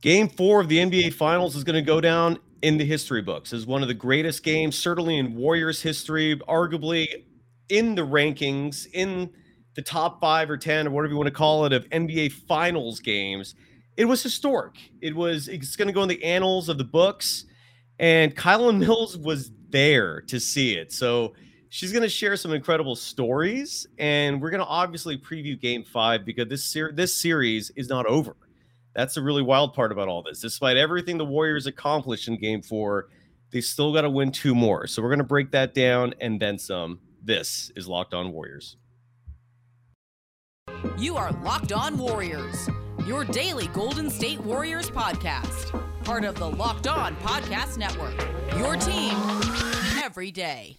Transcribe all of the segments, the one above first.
Game four of the NBA Finals is going to go down in the history books as one of the greatest games, certainly in Warriors history, arguably in the rankings, in the top five or 10 or whatever you want to call it, of NBA Finals games. It was historic. It was, it's going to go in the annals of the books. And Kylen Mills was there to see it. So she's going to share some incredible stories. And we're going to obviously preview game five because this, ser- this series is not over. That's the really wild part about all this. Despite everything the Warriors accomplished in game four, they still got to win two more. So we're going to break that down and then some. This is Locked On Warriors. You are Locked On Warriors, your daily Golden State Warriors podcast. Part of the Locked On Podcast Network. Your team every day.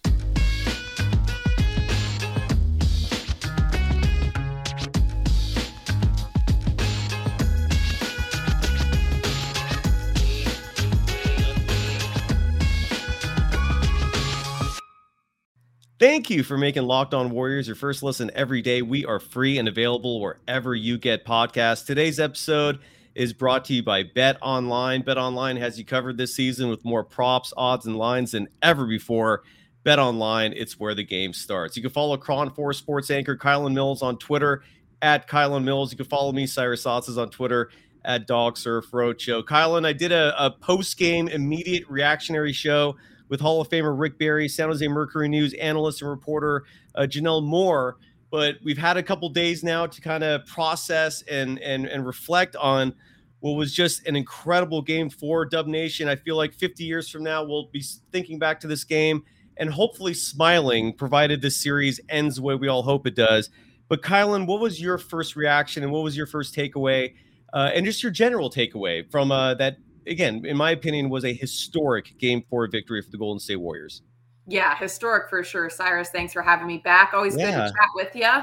Thank you for making Locked On Warriors your first listen every day. We are free and available wherever you get podcasts. Today's episode is brought to you by Bet Online. Bet Online has you covered this season with more props, odds, and lines than ever before. Bet Online, it's where the game starts. You can follow KRON 4 sports anchor Kylen Mills on Twitter at Kylen Mills. You can follow me, Cyrus Saatsaz, on Twitter at Dog Surf Roadshow. Kylen, I did a, a post game immediate reactionary show with Hall of Famer Rick Barry, San Jose Mercury News analyst and reporter uh, Janelle Moore. But we've had a couple days now to kind of process and and and reflect on what was just an incredible game for Dub Nation. I feel like 50 years from now, we'll be thinking back to this game and hopefully smiling, provided this series ends the way we all hope it does. But Kylen, what was your first reaction and what was your first takeaway, uh, and just your general takeaway from uh, that again, in my opinion, was a historic game four victory for the Golden State Warriors. Yeah, historic for sure. Cyrus, thanks for having me back. Always yeah. good to chat with you.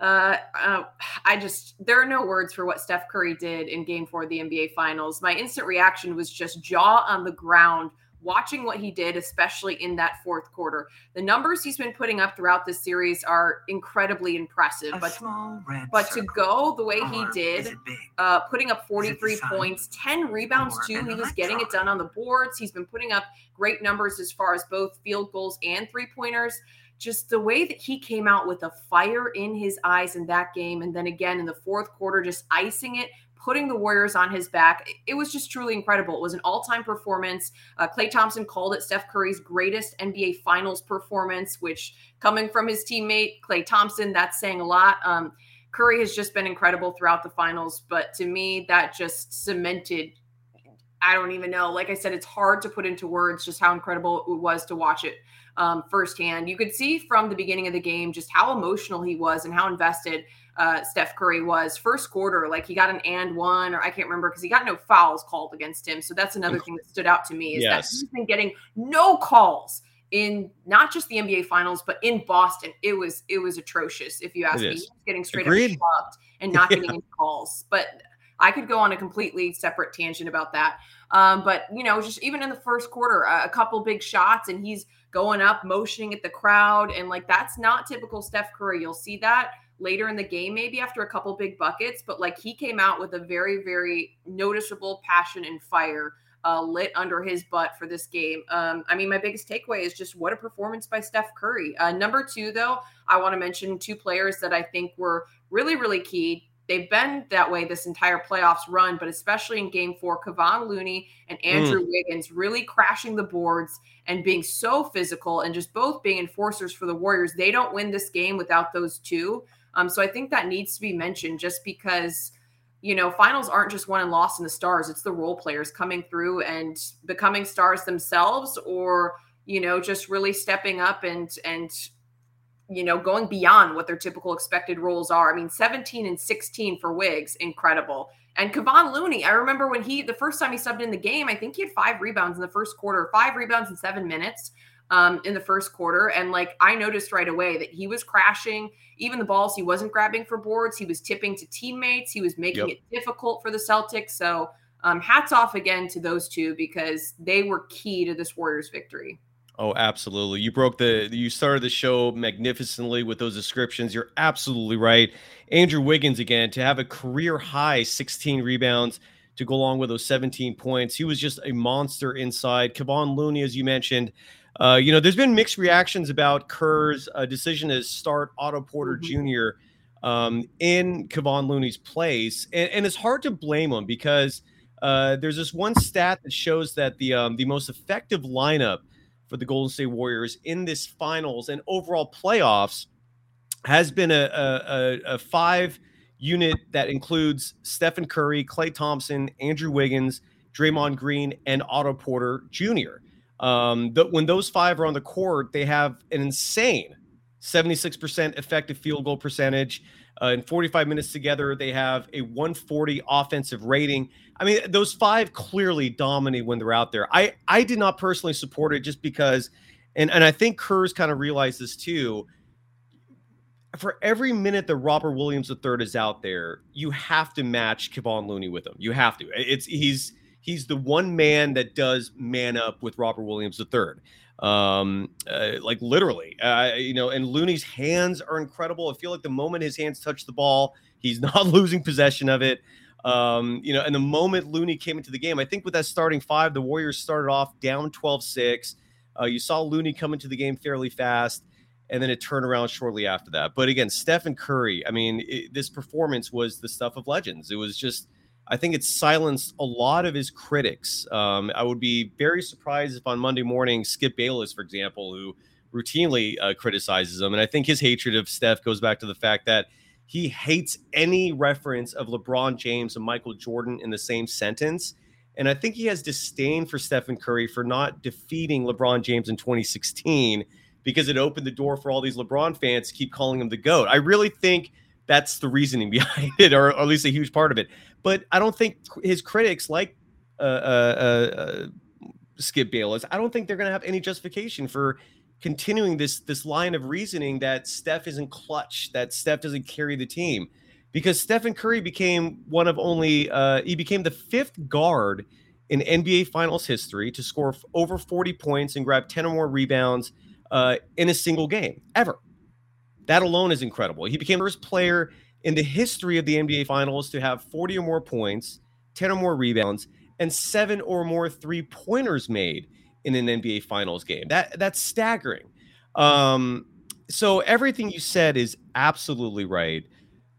Uh, uh, I just there are no words for what Steph Curry did in Game Four of the NBA Finals. My instant reaction was just jaw on the ground watching what he did, especially in that fourth quarter. The numbers he's been putting up throughout this series are incredibly impressive. A but but to go the way he did, uh, putting up 43 points, 10 rebounds too, he was getting it done on the boards. He's been putting up great numbers as far as both field goals and three pointers. Just the way that he came out with a fire in his eyes in that game, and then again in the fourth quarter, just icing it, putting the Warriors on his back. It was just truly incredible. It was an all time performance. Uh, Klay Thompson called it Steph Curry's greatest NBA Finals performance, which coming from his teammate, Klay Thompson, that's saying a lot. Um, Curry has just been incredible throughout the finals, but to me, that just cemented. I don't even know. Like I said, it's hard to put into words just how incredible it was to watch it um, firsthand. You could see from the beginning of the game just how emotional he was and how invested uh, Steph Curry was first quarter. Like he got an and one, or I can't remember because he got no fouls called against him. So that's another thing that stood out to me is yes. that he's been getting no calls in not just the NBA Finals, but in Boston. It was it was atrocious. If you ask me, he's getting straight Agreed. up shoved and not yeah. getting any calls. But I could go on a completely separate tangent about that. Um, but you know, just even in the first quarter, a, a couple big shots, and he's going up, motioning at the crowd, and like that's not typical Steph Curry. You'll see that later in the game, maybe after a couple big buckets, but like he came out with a very, very noticeable passion and fire uh, lit under his butt for this game. Um, I mean, my biggest takeaway is just what a performance by Steph Curry. Uh, number two, though, I want to mention two players that I think were really, really key. They've been that way this entire playoffs run, but especially in game four, Kevon Looney and Andrew mm. Wiggins really crashing the boards and being so physical and just both being enforcers for the Warriors. They don't win this game without those two. Um, so I think that needs to be mentioned just because, you know, finals aren't just won and lost in the stars. It's the role players coming through and becoming stars themselves or, you know, just really stepping up and, and, you know, going beyond what their typical expected roles are. I mean, 17 and 16 for Wiggs, incredible. And Kevon Looney, I remember when he, the first time he subbed in the game, I think he had five rebounds in the first quarter, five rebounds in seven minutes um, in the first quarter. And like I noticed right away that he was crashing. Even the balls he wasn't grabbing for boards, he was tipping to teammates. He was making yep. it difficult for the Celtics. So um, hats off again to those two because they were key to this Warriors victory. Oh, absolutely. You broke the you started the show magnificently with those descriptions. You're absolutely right. Andrew Wiggins again to have a career high 16 rebounds to go along with those 17 points. He was just a monster inside. Kevon Looney, as you mentioned, uh, you know, there's been mixed reactions about Kerr's uh, decision to start Otto Porter mm-hmm. Jr. Um, in Kevon Looney's place, and, and, it's hard to blame him because uh, there's this one stat that shows that the um, the most effective lineup for the Golden State Warriors in this finals and overall playoffs has been a, a, a five unit that includes Stephen Curry, Klay Thompson, Andrew Wiggins, Draymond Green, and Otto Porter Jr. Um, the, when those five are on the court, they have an insane 76% effective field goal percentage. Uh, in 45 minutes together, they have a 140 offensive rating. I mean, those five clearly dominate when they're out there. I I did not personally support it just because, and and I think Kerr's kind of realized this too. For every minute that Robert Williams III is out there, you have to match Kevon Looney with him. You have to. It's he's he's the one man that does man up with Robert Williams III. Um, uh, like literally, uh, you know, and Looney's hands are incredible. I feel like the moment his hands touch the ball, he's not losing possession of it. Um, you know, and the moment Looney came into the game, I think with that starting five, the Warriors started off down 12 6. Uh, you saw Looney come into the game fairly fast, and then it turned around shortly after that. But again, Stephen Curry, I mean, it, this performance was the stuff of legends. It was just I think it silenced a lot of his critics. Um, I would be very surprised if on Monday morning, Skip Bayless, for example, who routinely uh, criticizes him, and I think his hatred of Steph goes back to the fact that he hates any reference of LeBron James and Michael Jordan in the same sentence. And I think he has disdain for Stephen Curry for not defeating LeBron James in 2016 because it opened the door for all these LeBron fans to keep calling him the GOAT. I really think that's the reasoning behind it, or, or at least a huge part of it. But I don't think his critics like uh, uh, uh, uh Skip Bayless. I don't think they're going to have any justification for continuing this this line of reasoning that Steph isn't clutch, that Steph doesn't carry the team, because Stephen Curry became one of only uh, he became the fifth guard in NBA Finals history to score over 40 points and grab 10 or more rebounds uh, in a single game ever. That alone is incredible. He became the first player in the history of the NBA Finals to have 40 or more points, 10 or more rebounds, and seven or more three pointers made in an NBA Finals game. That that's staggering. Um, so everything you said is absolutely right.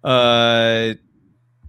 Uh,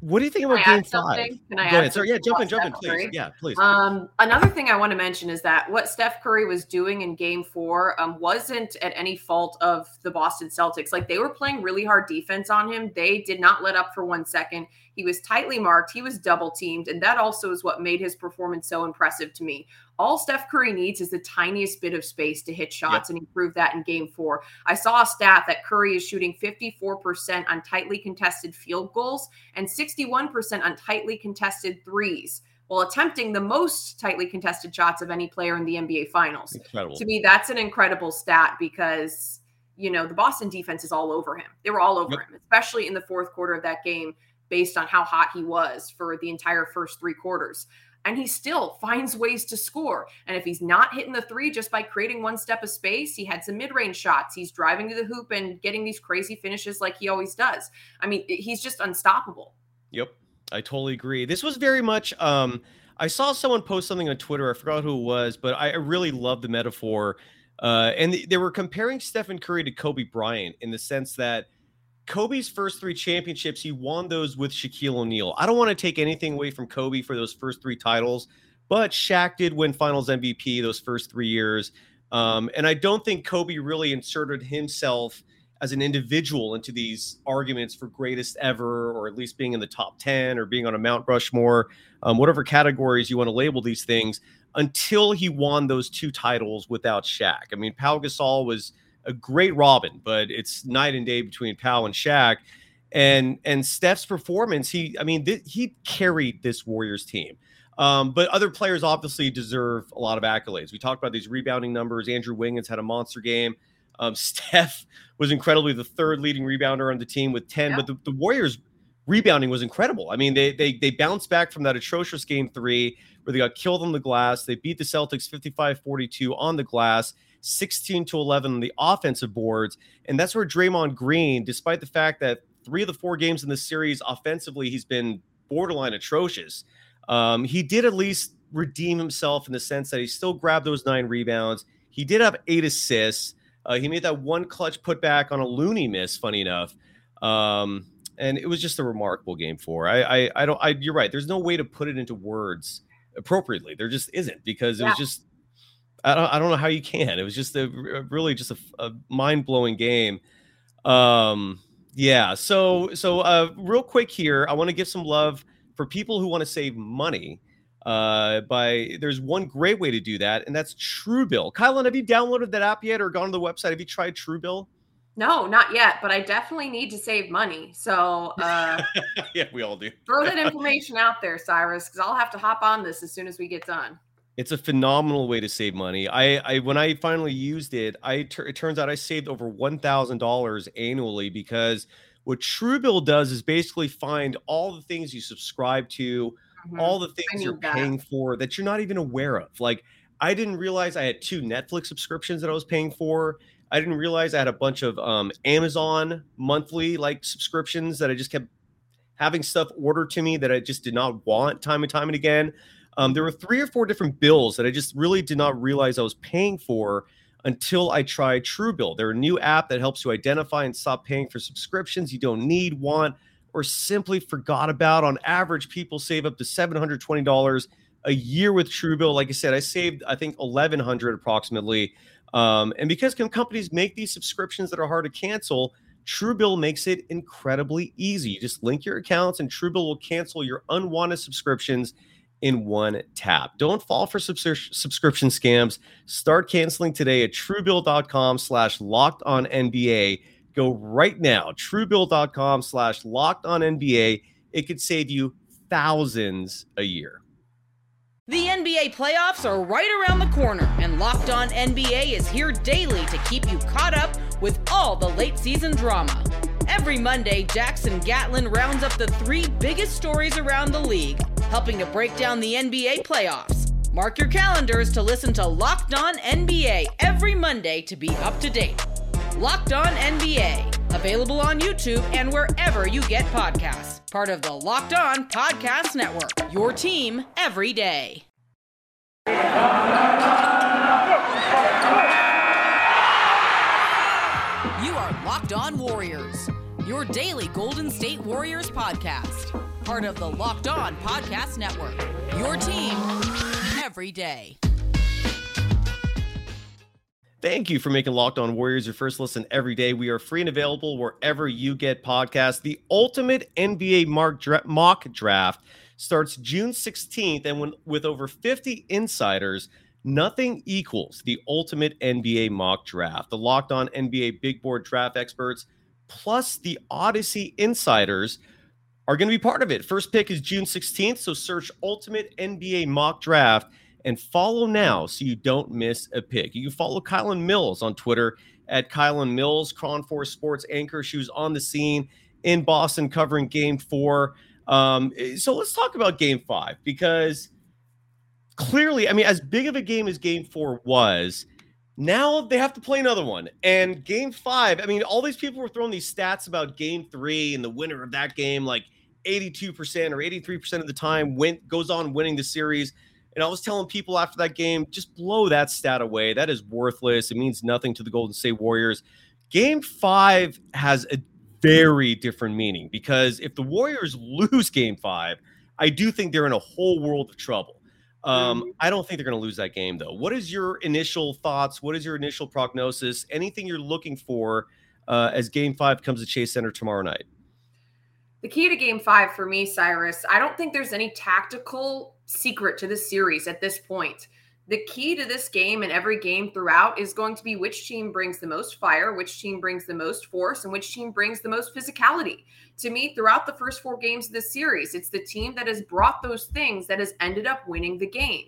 what do you think about Game Five? Can I Go ahead. Sorry, yeah, jump in, jump in, please. Curry? Yeah, please. Um, another thing I want to mention is that what Steph Curry was doing in Game Four um, wasn't at any fault of the Boston Celtics. Like they were playing really hard defense on him. They did not let up for one second. He was tightly marked. He was double teamed, and that also is what made his performance so impressive to me. All Steph Curry needs is the tiniest bit of space to hit shots, yep. and he proved that in game four. I saw a stat that Curry is shooting 54% on tightly contested field goals and 61% on tightly contested threes while attempting the most tightly contested shots of any player in the NBA Finals. Incredible. To me, that's an incredible stat because, you know, the Boston defense is all over him. They were all over yep. him, especially in the fourth quarter of that game, based on how hot he was for the entire first three quarters and he still finds ways to score. And if he's not hitting the three just by creating one step of space, he had some mid range shots. He's driving to the hoop and getting these crazy finishes like he always does. I mean, he's just unstoppable. Yep. I totally agree. This was very much, um, I saw someone post something on Twitter. I forgot who it was, but I really love the metaphor. Uh, and they were comparing Stephen Curry to Kobe Bryant in the sense that Kobe's first three championships, he won those with Shaquille O'Neal. I don't want to take anything away from Kobe for those first three titles, but Shaq did win Finals MVP those first three years. Um, and I don't think Kobe really inserted himself as an individual into these arguments for greatest ever, or at least being in the top 10 or being on a Mount Rushmore, um, whatever categories you want to label these things, until he won those two titles without Shaq. I mean, Pau Gasol was a great Robin, but it's night and day between Pau and Shaq. And and Steph's performance, he I mean th- he carried this Warriors team. Um, but other players obviously deserve a lot of accolades. We talked about these rebounding numbers. Andrew Wiggins had a monster game. Um, Steph was incredibly the third leading rebounder on the team with 10, yeah. but the, the, Warriors rebounding was incredible. I mean, they, they they bounced back from that atrocious game three where they got killed on the glass. They beat the Celtics 55-42 on the glass, 16 to 11 on the offensive boards. And that's where Draymond Green, despite the fact that three of the four games in the series offensively, he's been borderline atrocious. Um, he did at least redeem himself in the sense that he still grabbed those nine rebounds. He did have eight assists. Uh, he made that one clutch putback on a Looney miss, funny enough. Um, and it was just a remarkable game for. I, I, I don't. I, you're right. There's no way to put it into words appropriately. There just isn't because it yeah. was just. I don't. I don't know how you can. It was just a really just a, a mind blowing game. Um. Yeah. So so uh, real quick here, I want to give some love for people who want to save money uh, by there's one great way to do that, and that's Truebill. Kylen, have you downloaded that app yet or gone to the website? Have you tried Truebill? No, not yet, but I definitely need to save money. So uh, yeah, we all do. throw that information out there, Cyrus, because I'll have to hop on this as soon as we get done. It's a phenomenal way to save money. I, I when I finally used it, I it turns out I saved over one thousand dollars annually because what Truebill does is basically find all the things you subscribe to mm-hmm. all the things you're that. paying for that you're not even aware of. Like I didn't realize I had two Netflix subscriptions that I was paying for. I didn't realize I had a bunch of um, Amazon monthly like subscriptions that I just kept having stuff ordered to me that I just did not want time and time and again. Um, there were three or four different bills that I just really did not realize I was paying for until I tried Truebill. They're a new app that helps you identify and stop paying for subscriptions you don't need, want, or simply forgot about. On average, people save up to $720 a year with Truebill. Like I said, I saved, I think, 1,100 approximately. Um, and because companies make these subscriptions that are hard to cancel, Truebill makes it incredibly easy. You just link your accounts, and Truebill will cancel your unwanted subscriptions in one tap. Don't fall for subscription scams. Start canceling today at truebill.com slash locked on NBA. Go right now, truebill.com slash locked on NBA. It could save you thousands a year. The NBA playoffs are right around the corner, and Locked On NBA is here daily to keep you caught up with all the late season drama. Every Monday, Jackson Gatlin rounds up the three biggest stories around the league, helping to break down the NBA playoffs. Mark your calendars to listen to Locked On NBA every Monday to be up to date. Locked On NBA, available on YouTube and wherever you get podcasts. Part of the Locked On Podcast Network. Your team every day. You are Locked On Warriors, your daily Golden State Warriors podcast. Part of the Locked On Podcast Network. Your team every day. Thank you for making Locked On Warriors your first listen every day. We are free and available wherever you get podcasts. The ultimate NBA mock draft starts June 16th, and when, with over 50 insiders, nothing equals the ultimate NBA mock draft. The Locked On NBA Big Board draft experts, plus the Audacy insiders, are going to be part of it. First pick is June 16th, so search Ultimate NBA Mock Draft and follow now so you don't miss a pick. You can follow Kylen Mills on Twitter at Kylen Mills, KRON 4 Sports anchor. She was on the scene in Boston covering game four. Um, so let's talk about game five because clearly, I mean, as big of a game as game four was, now they have to play another one. And game five, I mean, all these people were throwing these stats about game three and the winner of that game, like 82% or 83% of the time went goes on winning the series. And I was telling people after that game, just blow that stat away. That is worthless. It means nothing to the Golden State Warriors. Game five has a very different meaning because if the Warriors lose game five, I do think they're in a whole world of trouble. Um, mm-hmm. I don't think they're going to lose that game, though. What is your initial thoughts? What is your initial prognosis? Anything you're looking for uh, as game five comes to Chase Center tomorrow night? The key to game five for me, Cyrus, I don't think there's any tactical secret to this series at this point. the key to this game and every game throughout is going to be which team brings the most fire, which team brings the most force, and which team brings the most physicality. To me, throughout the first four games of this series, it's the team that has brought those things that has ended up winning the game.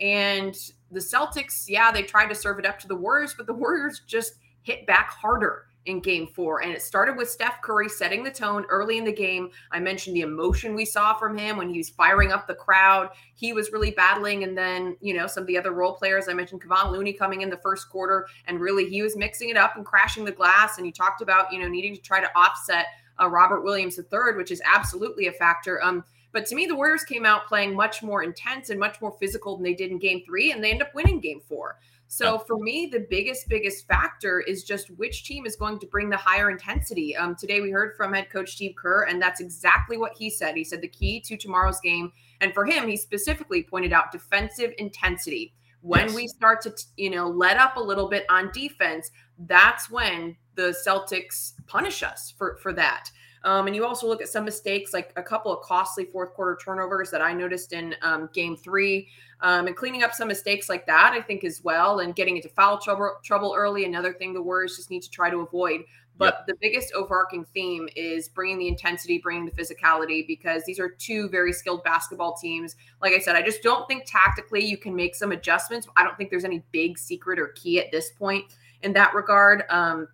And the Celtics, yeah, they tried to serve it up to the Warriors, but the Warriors just hit back harder in game four. And it started with Steph Curry setting the tone early in the game. I mentioned the emotion we saw from him when he was firing up the crowd. He was really battling. And then, you know, some of the other role players, I mentioned Kevon Looney coming in the first quarter, and really he was mixing it up and crashing the glass. And you talked about, you know, needing to try to offset uh, Robert Williams III, which is absolutely a factor. Um, but to me, the Warriors came out playing much more intense and much more physical than they did in game three, and they end up winning game four. So for me, the biggest, biggest factor is just which team is going to bring the higher intensity. Um, today we heard from head coach Steve Kerr, and that's exactly what he said. He said the key to tomorrow's game, and for him, he specifically pointed out defensive intensity. When yes. we start to, you know, let up a little bit on defense, that's when the Celtics punish us for for that. Um, and you also look at some mistakes, like a couple of costly fourth quarter turnovers that I noticed in um, game three, um, and cleaning up some mistakes like that, I think, as well, and getting into foul trouble, trouble early. Another thing the Warriors just need to try to avoid. But yep. the biggest overarching theme is bringing the intensity, bringing the physicality, because these are two very skilled basketball teams. Like I said, I just don't think tactically you can make some adjustments. I don't think there's any big secret or key at this point in that regard. Um,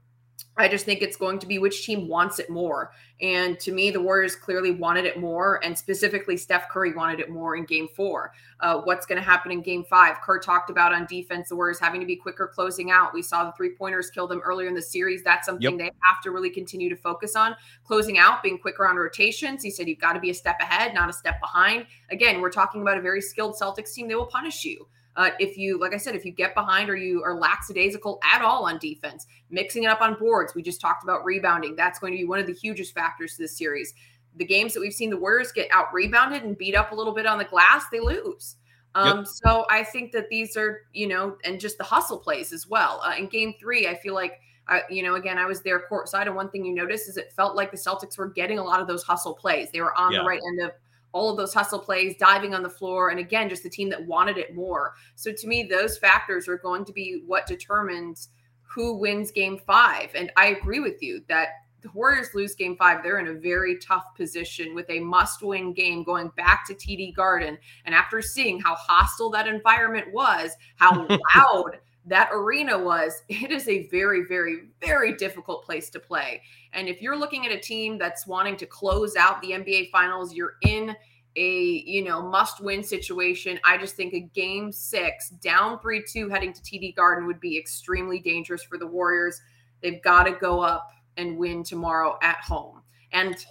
I just think it's going to be which team wants it more. And to me, the Warriors clearly wanted it more, and specifically Steph Curry wanted it more in game four. Uh, what's going to happen in game five? Kerr talked about on defense, the Warriors having to be quicker closing out. We saw the three pointers kill them earlier in the series. That's something yep. they have to really continue to focus on. Closing out, being quicker on rotations. He said you've got to be a step ahead, not a step behind. Again, we're talking about a very skilled Celtics team. They will punish you. Uh, if you, like I said, if you get behind or you are lackadaisical at all on defense, mixing it up on boards, we just talked about rebounding. That's going to be one of the hugest factors to this series. The games that we've seen the Warriors get out rebounded and beat up a little bit on the glass, they lose. Um, yep. So I think that these are, you know, and just the hustle plays as well. Uh, in game three, I feel like, uh, you know, again, I was there courtside, and one thing you notice is it felt like the Celtics were getting a lot of those hustle plays. They were on yeah. the right end of all of those hustle plays, diving on the floor, and again, just the team that wanted it more. So to me, those factors are going to be what determines who wins game five. And I agree with you that the Warriors lose game five, they're in a very tough position with a must win game going back to TD Garden. And after seeing how hostile that environment was, how loud that arena was, it is a very, very, very difficult place to play. And if you're looking at a team that's wanting to close out the NBA finals, you're in a you know must win situation i just think a game six down 3-2 heading to td garden would be extremely dangerous for the warriors they've got to go up and win tomorrow at home and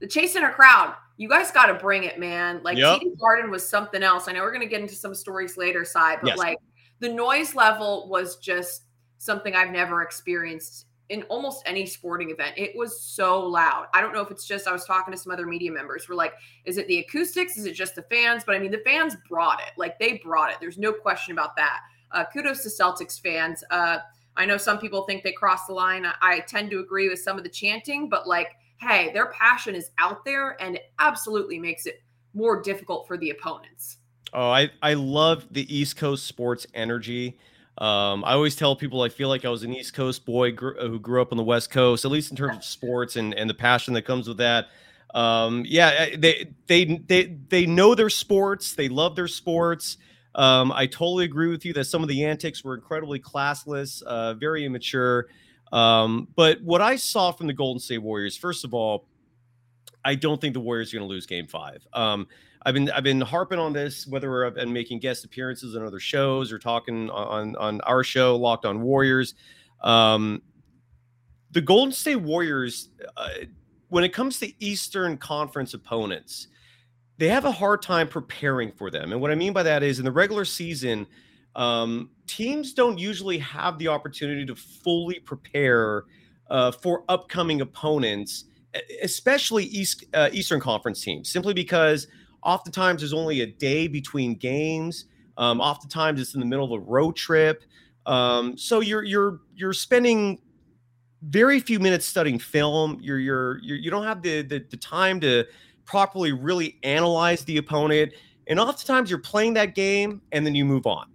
the chase center crowd you guys got to bring it man like yep. td garden was something else i know we're going to get into some stories later side but yes. like the noise level was just something I've never experienced in almost any sporting event. It was so loud. I don't know if it's just I was talking to some other media members. We're like, is it the acoustics? Is it just the fans? But I mean, the fans brought it. Like they brought it. There's no question about that. Uh, kudos to Celtics fans. Uh, I know some people think they crossed the line. I, I tend to agree with some of the chanting, but like, hey, their passion is out there, and it absolutely makes it more difficult for the opponents. Oh, I I love the East Coast sports energy. Um, I always tell people I feel like I was an East Coast boy gr- who grew up on the West Coast, at least in terms of sports and and the passion that comes with that. Um, yeah, they they they they know their sports. They love their sports. Um, I totally agree with you that some of the antics were incredibly classless, uh, very immature. Um, but what I saw from the Golden State Warriors, first of all, I don't think the Warriors are going to lose Game Five. I've been I've been harping on this, whether I've been making guest appearances on other shows or talking on on our show, Locked On Warriors. Um, the Golden State Warriors, uh, when it comes to Eastern Conference opponents, they have a hard time preparing for them. And what I mean by that is, in the regular season, um, teams don't usually have the opportunity to fully prepare uh, for upcoming opponents, especially East uh, Eastern Conference teams, simply because Oftentimes, there's only a day between games. Um, oftentimes, it's in the middle of a road trip. Um, so you're you're you're spending very few minutes studying film. You're you're, you're you don't have the, the the time to properly really analyze the opponent. And oftentimes, you're playing that game and then you move on.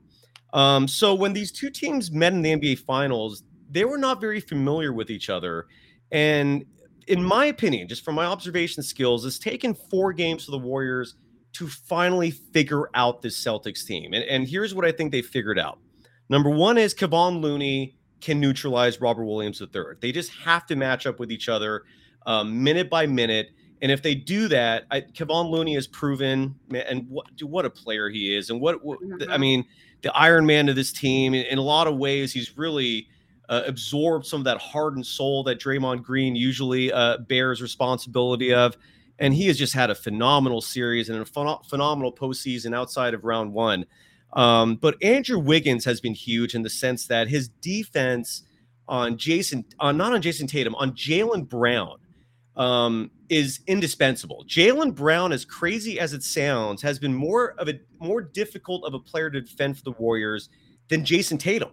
Um, so when these two teams met in the NBA Finals, they were not very familiar with each other. And in my opinion, just from my observation skills, it's taken four games for the Warriors to finally figure out this Celtics team. And, and here's what I think they figured out. Number one is Kevon Looney can neutralize Robert Williams III. They just have to match up with each other um, minute by minute. And if they do that, I, Kevon Looney has proven, and what what a player he is, and what, what I mean, the Iron Man of this team. In, in a lot of ways, he's really uh, absorbed some of that heart and soul that Draymond Green usually uh, bears responsibility of. And he has just had a phenomenal series and a phen- phenomenal postseason outside of round one. Um, but Andrew Wiggins has been huge in the sense that his defense on Jayson, uh, not on Jayson Tatum, on Jaylen Brown um, is indispensable. Jaylen Brown, as crazy as it sounds, has been more of a more difficult of a player to defend for the Warriors than Jayson Tatum.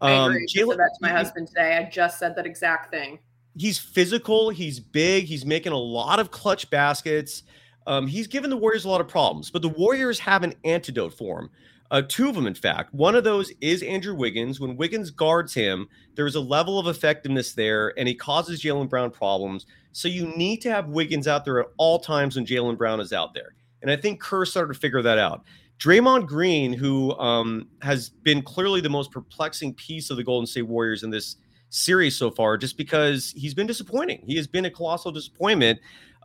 Um, I agree. Jaylen, that to my husband today. I just said that exact thing. He's physical. He's big. He's making a lot of clutch baskets. Um, he's given the Warriors a lot of problems, but the Warriors have an antidote for him. Uh, two of them, in fact. One of those is Andrew Wiggins. When Wiggins guards him, there's a level of effectiveness there, and he causes Jaylen Brown problems. So you need to have Wiggins out there at all times when Jaylen Brown is out there. And I think Kerr started to figure that out. Draymond Green, who um, has been clearly the most perplexing piece of the Golden State Warriors in this series so far, just because he's been disappointing. He has been a colossal disappointment.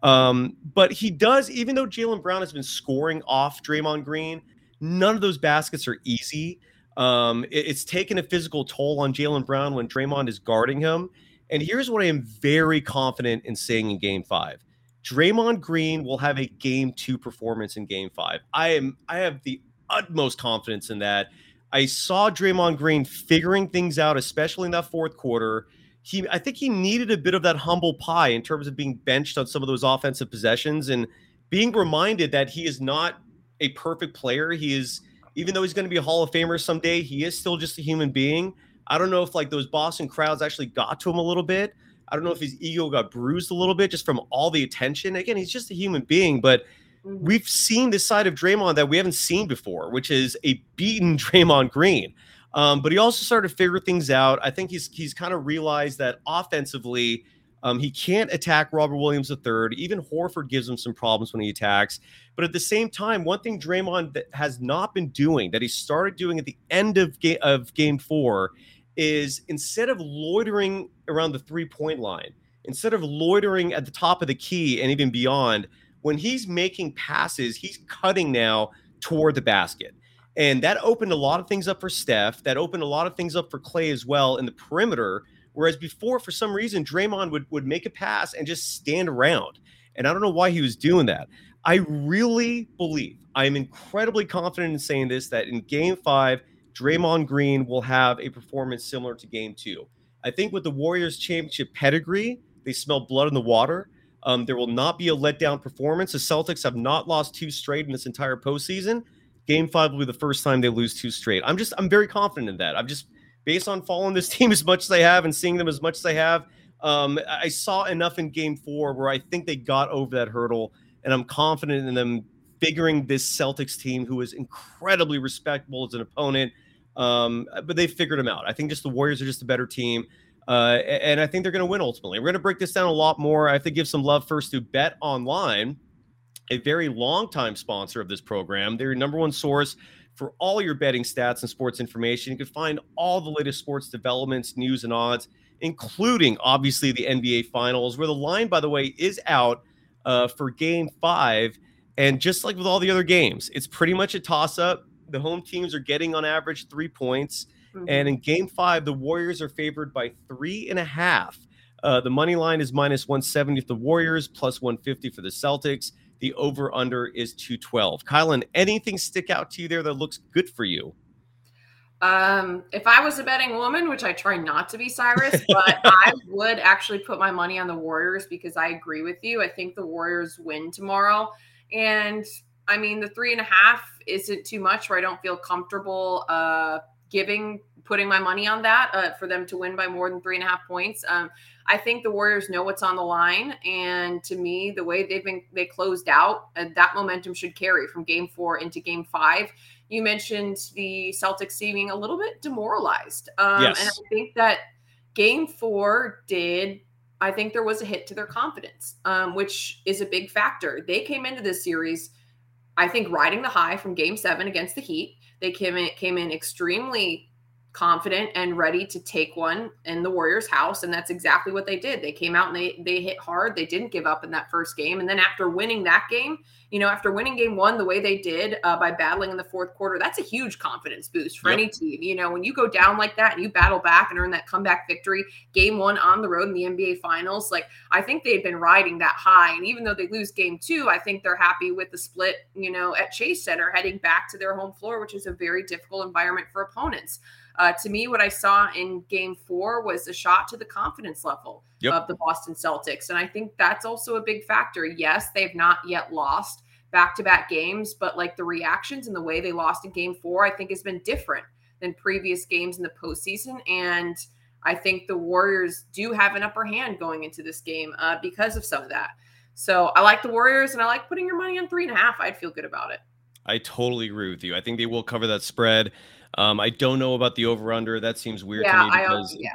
Um, but he does, even though Jaylen Brown has been scoring off Draymond Green, none of those baskets are easy. Um, it, it's taken a physical toll on Jaylen Brown when Draymond is guarding him. And here's what I am very confident in saying in game five. Draymond Green will have a game two performance in game five. I am I have the utmost confidence in that. I saw Draymond Green figuring things out, especially in that fourth quarter. He I think he needed a bit of that humble pie in terms of being benched on some of those offensive possessions and being reminded that he is not a perfect player. He is even though he's going to be a Hall of Famer someday, he is still just a human being. I don't know if like those Boston crowds actually got to him a little bit. I don't know if his ego got bruised a little bit just from all the attention. Again, he's just a human being, but mm-hmm. we've seen this side of Draymond that we haven't seen before, which is a beaten Draymond Green. Um, but he also started to figure things out. I think he's he's kind of realized that offensively, um, he can't attack Robert Williams III. Even Horford gives him some problems when he attacks. But at the same time, one thing Draymond that has not been doing that he started doing at the end of game of Game Four is instead of loitering around the three point line, instead of loitering at the top of the key and even beyond, when he's making passes, he's cutting now toward the basket. And that opened a lot of things up for Steph. That opened a lot of things up for Klay as well in the perimeter. Whereas before, for some reason, Draymond would, would make a pass and just stand around. And I don't know why he was doing that. I really believe, I am incredibly confident in saying this, that in game five, Draymond Green will have a performance similar to game two. I think with the Warriors championship pedigree, they smell blood in the water. Um, there will not be a letdown performance. The Celtics have not lost two straight in this entire postseason. Game five will be the first time they lose two straight. I'm just, I'm very confident in that. I'm just based on following this team as much as I have and seeing them as much as I have. Um, I saw enough in game four where I think they got over that hurdle, and I'm confident in them figuring this Celtics team, who is incredibly respectable as an opponent, um, but they figured them out. I think just the Warriors are just a better team. Uh, and I think they're going to win ultimately. We're going to break this down a lot more. I have to give some love first to Bet Online, a very long time sponsor of this program. They're your number one source for all your betting stats and sports information. You can find all the latest sports developments, news, and odds, including obviously the NBA Finals, where the line, by the way, is out uh, for game five. And just like with all the other games, it's pretty much a toss up the home teams are getting on average three points. Mm-hmm. And in game five, the Warriors are favored by three and a half. Uh, the money line is minus 170 for the Warriors, plus 150 for the Celtics. The over under is 212. Kylen, anything stick out to you there that looks good for you? Um, if I was a betting woman, which I try not to be, Cyrus, but I would actually put my money on the Warriors because I agree with you. I think the Warriors win tomorrow. And I mean, the three and a half isn't too much where I don't feel comfortable uh, giving putting my money on that uh, for them to win by more than three and a half points. Um, I think the Warriors know what's on the line, and to me, the way they've been they closed out, uh, that momentum should carry from Game Four into Game Five. You mentioned the Celtics seeming a little bit demoralized, um, yes. and I think that Game Four did. I think there was a hit to their confidence, um, which is a big factor. They came into this series, I think, riding the high from Game Seven against the Heat. They came in came in extremely confident and ready to take one in the Warriors' house, and that's exactly what they did. They came out and they they hit hard. They didn't give up in that first game, and then after winning that game, you know, after winning game one the way they did uh, by battling in the fourth quarter, that's a huge confidence boost for yep. any team. You know, when you go down like that and you battle back and earn that comeback victory, game one on the road in the NBA Finals, like I think they've been riding that high. And even though they lose game two, I think they're happy with the split, you know, at Chase Center, heading back to their home floor, which is a very difficult environment for opponents. Uh, to me, what I saw in game four was a shot to the confidence level yep. of the Boston Celtics. And I think that's also a big factor. Yes, they've not yet lost back to back games, but like the reactions and the way they lost in game four, I think has been different than previous games in the postseason. And I think the Warriors do have an upper hand going into this game uh, because of some of that. So I like the Warriors and I like putting your money on three and a half. I'd feel good about it. I totally agree with you. I think they will cover that spread. Um, I don't know about the over under. That seems weird yeah, to me because I, yeah.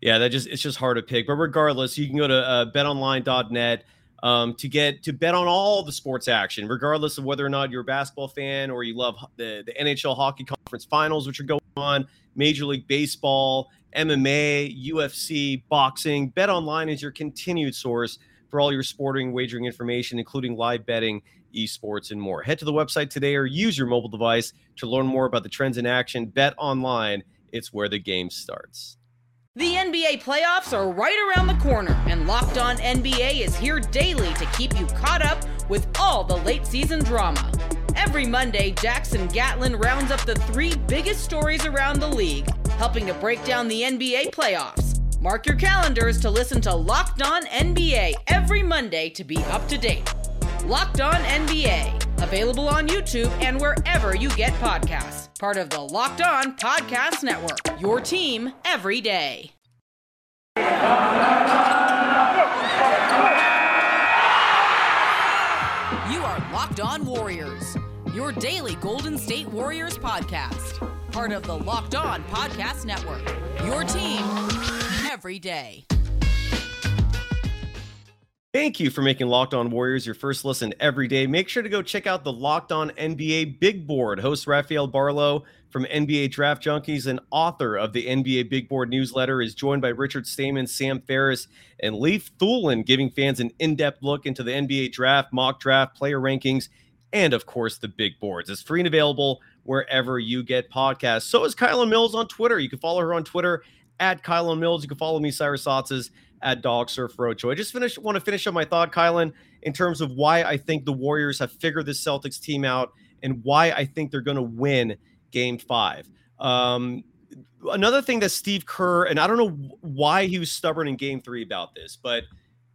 Yeah, that just it's just hard to pick. But regardless, you can go to uh, betonline.net um, to get to bet on all the sports action, regardless of whether or not you're a basketball fan or you love the, the NHL Hockey Conference Finals, which are going on, Major League Baseball, MMA, UFC, boxing. Bet Online is your continued source for all your sporting wagering information, including live betting esports, and more. Head to the website today or use your mobile device to learn more about the trends in action. Bet online, it's where the game starts. The NBA playoffs are right around the corner, and Locked On NBA is here daily to keep you caught up with all the late season drama. Every Monday, Jackson Gatlin rounds up the three biggest stories around the league, helping to break down the NBA playoffs. Mark your calendars to listen to Locked On NBA every Monday to be up to date. Locked On NBA, available on YouTube and wherever you get podcasts. Part of the Locked On Podcast Network. Your team every day. You are Locked On Warriors, your daily Golden State Warriors podcast. Part of the Locked On Podcast Network. Your team every day. Thank you for making Locked On Warriors your first listen every day. Make sure to go check out the Locked On NBA Big Board. Host Rafael Barlow from NBA Draft Junkies and author of the NBA Big Board newsletter is joined by Richard Stayman, Sam Ferris, and Leif Thulin, giving fans an in-depth look into the NBA draft, mock draft, player rankings, and of course the big boards. It's free and available wherever you get podcasts. So is Kylen Mills on Twitter. You can follow her on Twitter at Kylen Mills. You can follow me, Cyrus Saatsaz at Dog Surf Roadshow. I just finish want to finish up my thought, Kylen, in terms of why I think the Warriors have figured this Celtics team out and why I think they're going to win Game Five. Um, another thing that Steve Kerr and I don't know why he was stubborn in Game Three about this, but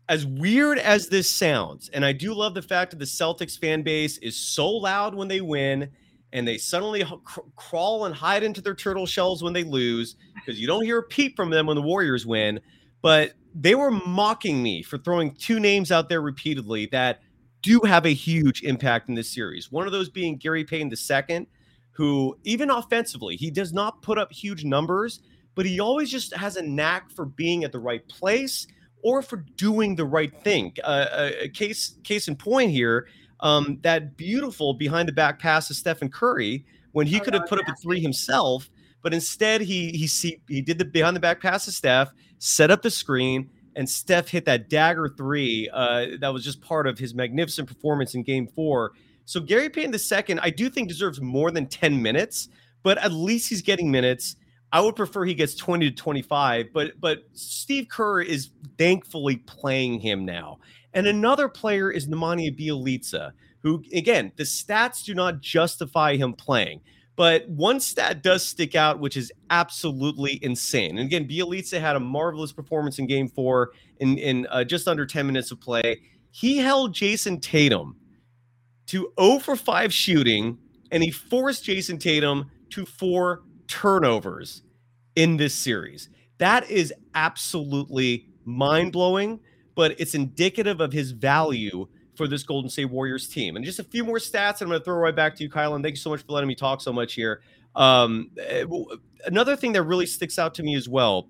as weird as this sounds, and I do love the fact that the Celtics fan base is so loud when they win and they suddenly cr- crawl and hide into their turtle shells when they lose because you don't hear a peep from them when the Warriors win. But they were mocking me for throwing two names out there repeatedly that do have a huge impact in this series. One of those being Gary Payton II, who even offensively, he does not put up huge numbers, but he always just has a knack for being at the right place or for doing the right thing. Uh, a, case case in point here, um, that beautiful behind the back pass to Stephen Curry when he oh, could have put up a three himself, but instead he he see, he did the behind the back pass to Steph set up the screen, and Steph hit that dagger three. Uh, that was just part of his magnificent performance in game four. So Gary Payton II, I do think deserves more than 10 minutes, but at least he's getting minutes. I would prefer he gets 20 to 25, but but Steve Kerr is thankfully playing him now. And another player is Nemanja Bjelica, who again, the stats do not justify him playing. But one stat does stick out, which is absolutely insane. And again, Bjelica had a marvelous performance in game four in, in uh, just under 10 minutes of play. He held Jayson Tatum to 0 for 5 shooting, and he forced Jayson Tatum to four turnovers in this series. That is absolutely mind blowing, but it's indicative of his value for this Golden State Warriors team. And just a few more stats, and I'm going to throw right back to you, Kyle. And thank you so much for letting me talk so much here. Um, eh, another thing that really sticks out to me as well,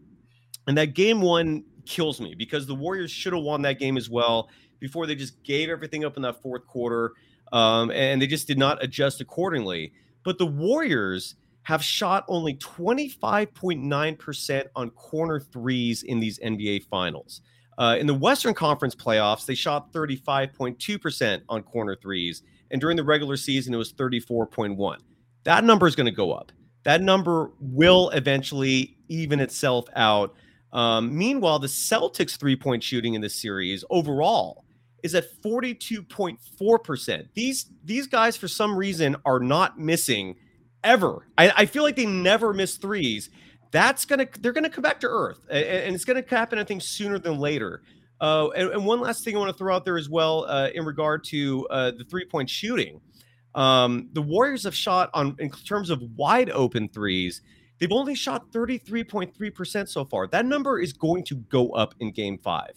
and that game one kills me because the Warriors should have won that game as well before they just gave everything up in that fourth quarter. Um, and they just did not adjust accordingly. But the Warriors have shot only 25.9% on corner threes in these NBA finals. Uh, in the Western Conference playoffs, they shot 35.2% on corner threes. And during the regular season, it was 34.1. That number is going to go up. That number will eventually even itself out. Um, meanwhile, the Celtics three point shooting in this series overall is at 42.4%. These, these guys, for some reason, are not missing ever. I, I feel like they never miss threes. That's gonna they're gonna come back to earth, and, and it's gonna happen. I think sooner than later. Uh, and, and, one last thing I want to throw out there as well, uh, in regard to uh, the three point shooting. Um, the Warriors have shot on in terms of wide open threes. They've only shot 33.3% so far. That number is going to go up in game five.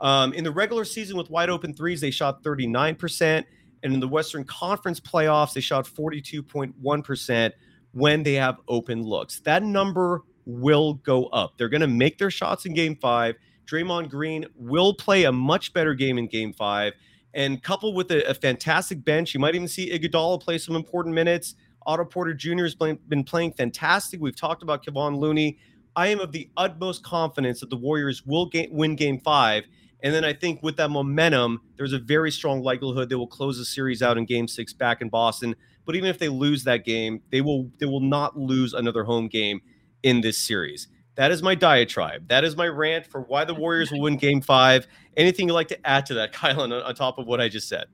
Um, in the regular season with wide open threes, they shot 39%. And in the Western Conference playoffs, they shot 42.1% when they have open looks. That number will go up. They're going to make their shots in game five. Draymond Green will play a much better game in game five. And coupled with a, a fantastic bench, you might even see Iguodala play some important minutes. Otto Porter Jr. has been playing fantastic. We've talked about Kevon Looney. I am of the utmost confidence that the Warriors will win game five. And then I think with that momentum, there's a very strong likelihood they will close the series out in game six back in Boston. But even if they lose that game, they will they will not lose another home game in this series. That is my diatribe. That is my rant for why the Warriors will win game five. Anything you'd like to add to that, Kylen, on, top of what I just said?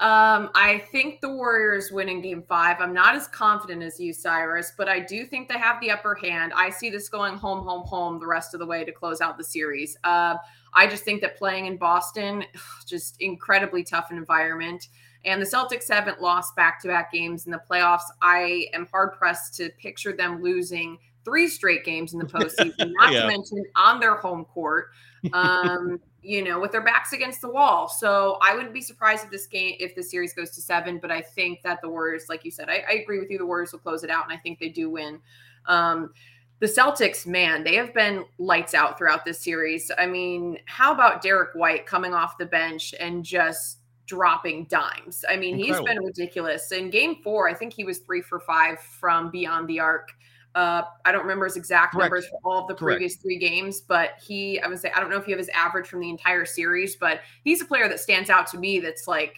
Um, I think the Warriors win in game five. I'm not as confident as you, Cyrus, but I do think they have the upper hand. I see this going home, home, home the rest of the way to close out the series. Uh, I just think that playing in Boston, just incredibly tough environment. And the Celtics haven't lost back to back games in the playoffs. I am hard pressed to picture them losing three straight games in the postseason, not yeah. to mention on their home court. Um, you know, with their backs against the wall. So I wouldn't be surprised if this game, if the series goes to seven. But I think that the Warriors, like you said, I, I agree with you. The Warriors will close it out, and I think they do win. Um, the Celtics, man, they have been lights out throughout this series. I mean, how about Derrick White coming off the bench and just dropping dimes? I mean, Incredible. he's been ridiculous. In game four, I think he was three for five from beyond the arc. Uh, I don't remember his exact Correct. numbers for all of the Correct. previous three games, but he, I would say, I don't know if you have his average from the entire series, but he's a player that stands out to me that's like,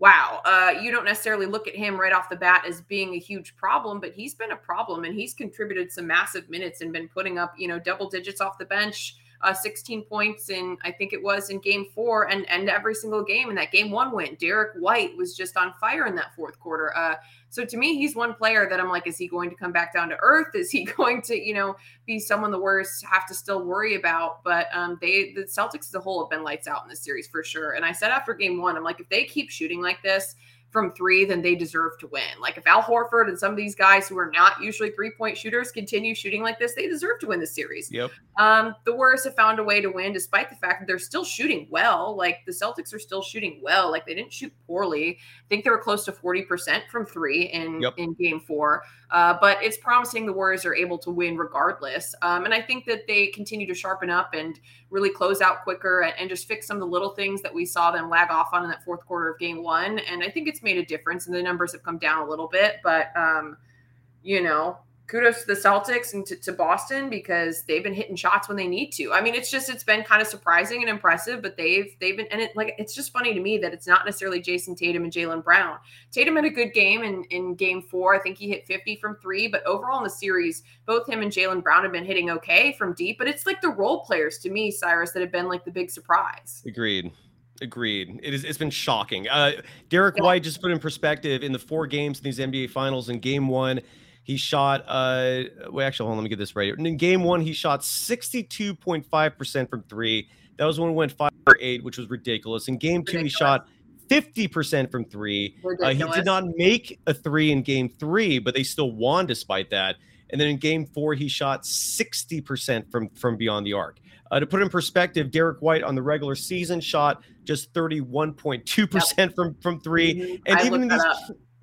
wow, uh, you don't necessarily look at him right off the bat as being a huge problem, but he's been a problem and he's contributed some massive minutes and been putting up, you know, double digits off the bench uh, 16 points in I think it was in game four and and every single game in that game one win. Derrick White was just on fire in that fourth quarter. Uh, so to me, he's one player that I'm like, is he going to come back down to earth? Is he going to, you know, be someone the Warriors have to still worry about? But um, they the Celtics as a whole have been lights out in this series for sure. And I said after game one, I'm like, if they keep shooting like this, from three, then they deserve to win. Like if Al Horford and some of these guys who are not usually three point shooters continue shooting like this, they deserve to win the series. Yep. Um, the Warriors have found a way to win despite the fact that they're still shooting well. Like the Celtics are still shooting well. Like they didn't shoot poorly. I think they were close to 40% from three in, yep. in game four. Uh, but it's promising the Warriors are able to win regardless. Um, and I think that they continue to sharpen up and really close out quicker and, and, just fix some of the little things that we saw them lag off on in that fourth quarter of game one. And I think it's made a difference and the numbers have come down a little bit. But, um, you know, kudos to the Celtics and to, to, Boston because they've been hitting shots when they need to. I mean, it's just it's been kind of surprising and impressive, but they've they've been and it like it's just funny to me that it's not necessarily Jayson Tatum and Jaylen Brown. Tatum had a good game in in game four. I think he hit 50 from three, but overall in the series, both him and Jaylen Brown have been hitting okay from deep. But it's like the role players to me, Cyrus, that have been like the big surprise. Agreed. Agreed. It is. It's been shocking. Uh, Derrick yeah. White just put in perspective in the four games in these NBA Finals. In Game One, he shot, uh, wait, actually, hold on, let me get this right. In game one, he shot 62.5% from three. That was when he went five or eight, which was ridiculous. In game two, he shot 50% from three. Uh, he did not make a three in game three, but they still won despite that. And then in game four, he shot 60% from, from beyond the arc. Uh, to put in perspective, Derrick White on the regular season shot just 31.2% yep. from, from 3 mm-hmm. And I even in these,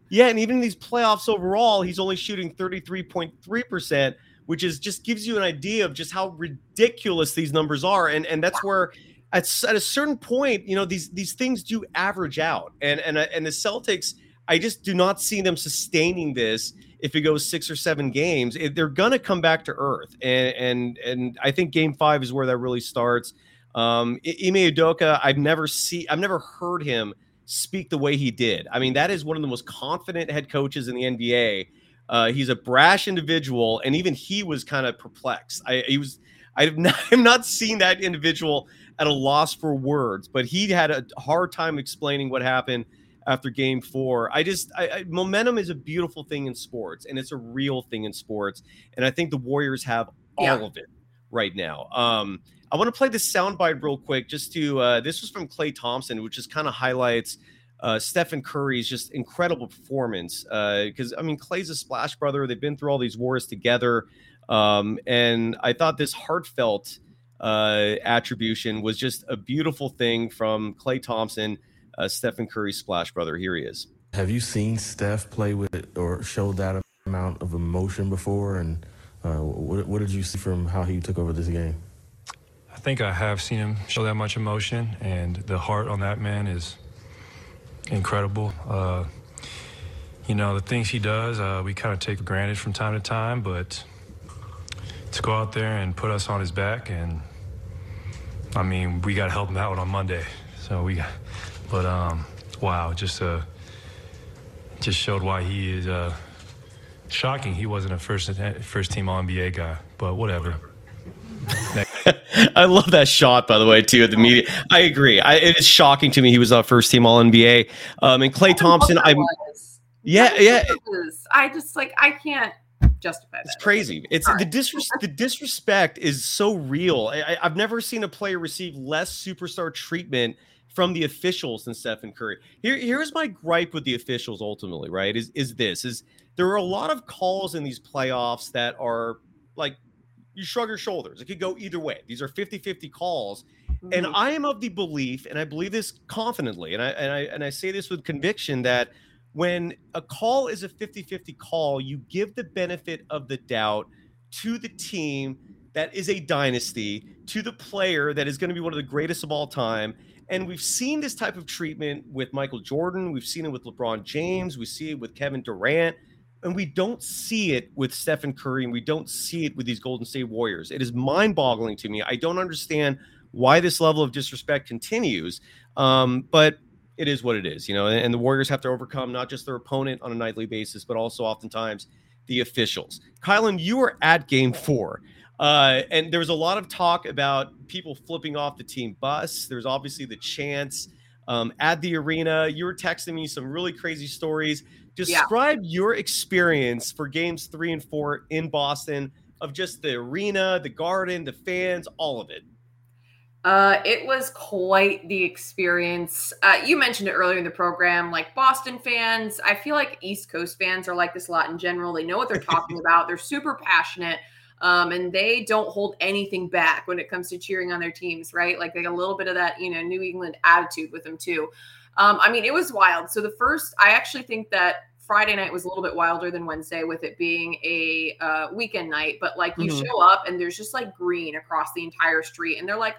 yeah, and even in these playoffs overall, he's only shooting 33.3%, which is just gives you an idea of just how ridiculous these numbers are. And and that's where at, at a certain point, you know, these these things do average out. And and and the Celtics, I just do not see them sustaining this if it goes six or seven games. It, they're gonna come back to earth. And and and I think game five is where that really starts. Um Ime Udoka, I've never seen I've never heard him speak the way he did. I mean, that is one of the most confident head coaches in the NBA. Uh, he's a brash individual, and even he was kind of perplexed. I he was I've not, I've not seen that individual at a loss for words, but he had a hard time explaining what happened after game four. I just, I, I, momentum is a beautiful thing in sports and it's a real thing in sports. And I think the Warriors have all yeah. of it right now. Um, I want to play this soundbite real quick just to, uh, this was from Klay Thompson, which just kind of highlights uh, Stephen Curry's just incredible performance. Because, uh, I mean, Klay's a splash brother. They've been through all these wars together. Um, and I thought this heartfelt uh, attribution was just a beautiful thing from Klay Thompson, uh, Stephen Curry's splash brother. Here he is. Have you seen Steph play with or show that amount of emotion before? And uh, what, what did you see from how he took over this game? I think I have seen him show that much emotion, and the heart on that man is incredible. Uh, you know, the things he does, uh, we kind of take for granted from time to time, but to go out there and put us on his back and I mean we got to help him out on Monday so we but um wow just uh just showed why he is uh shocking he wasn't a first first team all NBA guy but whatever I love that shot, by the way, too. At the media, I agree. I, it is shocking to me he was a first team All NBA. Um, and Klay Thompson, I, yeah, yeah. I just like I can't justify that. It's crazy. It's the disres- the disrespect is so real. I, have never seen a player receive less superstar treatment from the officials than Stephen Curry. Here, here's my gripe with the officials ultimately, right? Is is this is there are a lot of calls in these playoffs that are like you shrug your shoulders. It could go either way. These are 50-50 calls. Mm-hmm. And I am of the belief, and I believe this confidently, and I and I and I say this with conviction that when a call is a 50 50 call, you give the benefit of the doubt to the team that is a dynasty, to the player that is going to be one of the greatest of all time. And we've seen this type of treatment with Michael Jordan. We've seen it with LeBron James. We see it with Kevin Durant. And we don't see it with Stephen Curry and we don't see it with these Golden State Warriors. It is mind boggling to me. I don't understand why this level of disrespect continues. Um, but it is what it is, you know, and the Warriors have to overcome not just their opponent on a nightly basis, but also oftentimes the officials. Kylen, you were at game four. Uh, and there was a lot of talk about people flipping off the team bus. There's obviously the chance um, at the arena. You were texting me some really crazy stories. Describe yeah. your experience for games three and four in Boston of just the arena, the garden, the fans, all of it. Uh, it was quite the experience. Uh, you mentioned it earlier in the program, like Boston fans. I feel like East Coast fans are like this a lot in general. They know what they're talking about. They're super passionate, um, and they don't hold anything back when it comes to cheering on their teams. Right? Like they got a little bit of that, you know, New England attitude with them too. Um, I mean, it was wild. So the first, I actually think that Friday night was a little bit wilder than Wednesday with it being a uh, weekend night. But like you mm-hmm. show up and there's just like green across the entire street, and they're like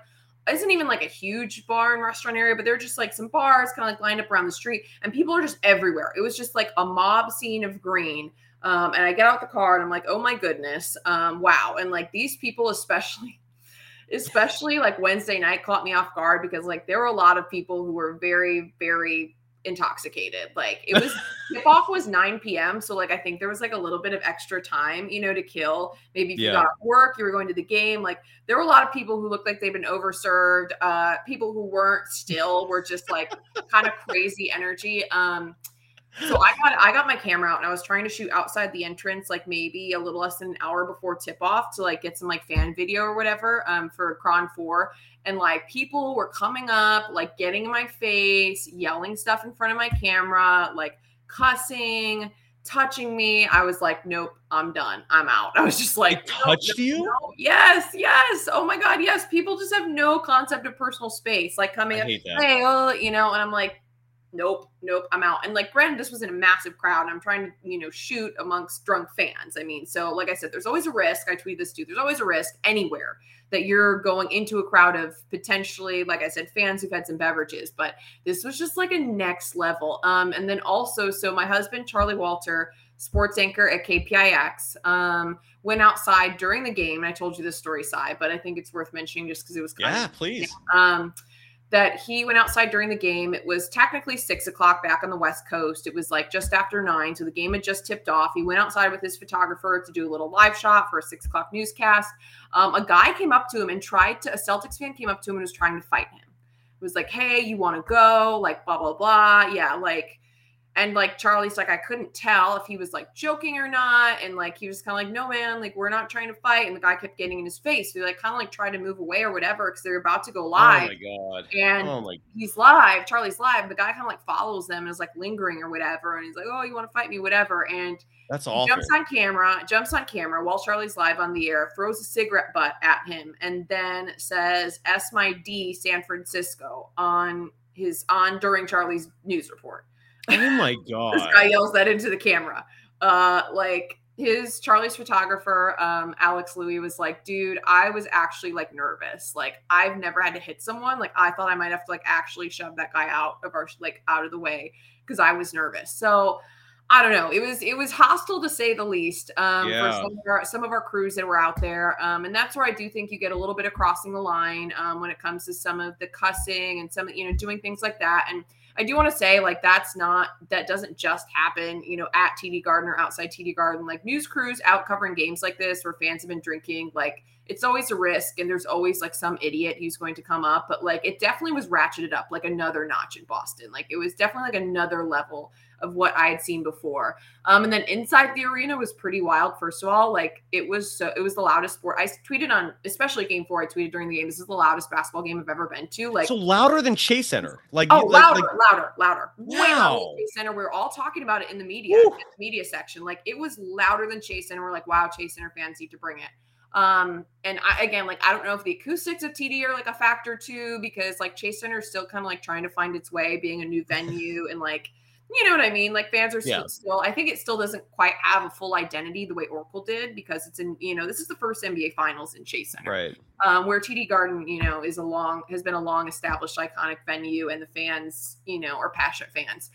isn't even like a huge bar and restaurant area, but they're just like some bars kind of like lined up around the street, and people are just everywhere. It was just like a mob scene of green. Um, and I get out the car and I'm like, oh my goodness, um, wow. And like these people, especially, especially like Wednesday night, caught me off guard because like there were a lot of people who were very, very intoxicated. Like it was tip off was 9 p.m. So like I think there was like a little bit of extra time, you know, to kill. Maybe if yeah. you got work, you were going to the game. Like there were a lot of people who looked like they've been overserved. Uh people who weren't still were just like kind of crazy energy. Um so I got I got my camera out and I was trying to shoot outside the entrance, like maybe a little less than an hour before tip off to like get some like fan video or whatever um, for KRON 4. And like people were coming up, like getting in my face, yelling stuff in front of my camera, like cussing, touching me. I was like, nope, I'm done. I'm out. I was just like, touched no, you? No. Yes, yes. Oh my God, yes. People just have no concept of personal space, like coming up, hey, oh, you know, and I'm like, nope, nope, I'm out. And like, granted, this was in a massive crowd. And I'm trying to, you know, shoot amongst drunk fans. I mean, so like I said, there's always a risk. I tweet this too. There's always a risk anywhere that you're going into a crowd of potentially, like I said, fans who've had some beverages. But this was just like a next level. Um, and then also, so my husband, Charlie Walter, sports anchor at KPIX, um, went outside during the game. And I told you this story, side, but I think it's worth mentioning just because it was kind yeah, of, please. Um, that he went outside during the game. It was technically six o'clock back on the West Coast. It was like just after nine. So the game had just tipped off. He went outside with his photographer to do a little live shot for a six o'clock newscast. Um, a guy came up to him and tried to, a Celtics fan came up to him and was trying to fight him. It was like, hey, you want to go? Like, blah, blah, blah. Yeah, like, and like Charlie's like, I couldn't tell if he was like joking or not. And like he was kind of like, no, man, like we're not trying to fight. And the guy kept getting in his face. So he like kind of like tried to move away or whatever because they're about to go live. Oh my god. And oh my he's live. Charlie's live. The guy kind of like follows them and is like lingering or whatever. And he's like, Oh, you want to fight me? Whatever. And that's all Jumps on camera, jumps on camera while Charlie's live on the air, throws a cigarette butt at him, and then says S my D San Francisco on his on during Charlie's news report. Oh my god! this guy yells that into the camera. Uh, like his Charlie's photographer, um, Alex Louis, was like, dude, I was actually like nervous. Like, I've never had to hit someone. Like, I thought I might have to like actually shove that guy out of our like out of the way because I was nervous. So I don't know. It was it was hostile to say the least um, yeah. for some of, our, some of our crews that were out there, um, and that's where I do think you get a little bit of crossing the line um, when it comes to some of the cussing and some you know doing things like that. And I do want to say, like, that's not, that doesn't just happen, you know, at TD Garden or outside TD Garden. Like, news crews out covering games like this where fans have been drinking, like, it's always a risk and there's always like some idiot who's going to come up. But like, it definitely was ratcheted up like another notch in Boston. Like, it was definitely like another level of what I had seen before. Um, and then inside the arena was pretty wild. First of all, like it was so it was the loudest sport. I tweeted on, especially game four. I tweeted during the game. This is the loudest basketball game I've ever been to. Like so louder than Chase Center. Like oh, like, louder, like, louder, louder. Wow. Way louder Chase Center. We are all talking about it in the media, in the media section. Like it was louder than Chase Center. We're like, wow, Chase Center fans need to bring it. Um, and I again, like I don't know if the acoustics of TD are like a factor too, because like Chase Center is still kind of like trying to find its way, being a new venue and like you know what I mean? Like fans are still, yeah. still, I think it still doesn't quite have a full identity the way Oracle did because it's in, you know, this is the first NBA finals in Chase Center. Right. Um, where TD Garden, you know, is a long, has been a long established iconic venue and the fans, you know, are passionate fans.